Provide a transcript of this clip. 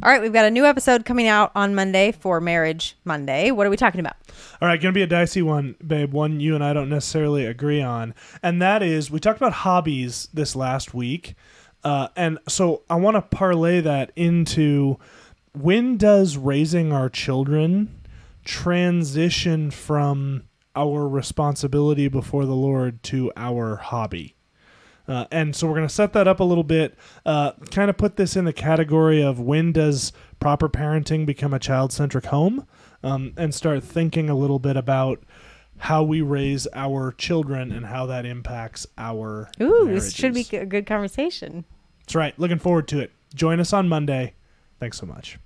All right, we've got a new episode coming out on Monday for Marriage Monday. What are we talking about? All right, going to be a dicey one, babe. One you and I don't necessarily agree on, and that is we talked about hobbies this last week, uh, and so I want to parlay that into when does raising our children transition from our responsibility before the Lord to our hobby? Uh, and so we're going to set that up a little bit, uh, kind of put this in the category of when does proper parenting become a child centric home, um, and start thinking a little bit about how we raise our children and how that impacts our. Ooh, marriages. this should be a good conversation. That's right. Looking forward to it. Join us on Monday. Thanks so much.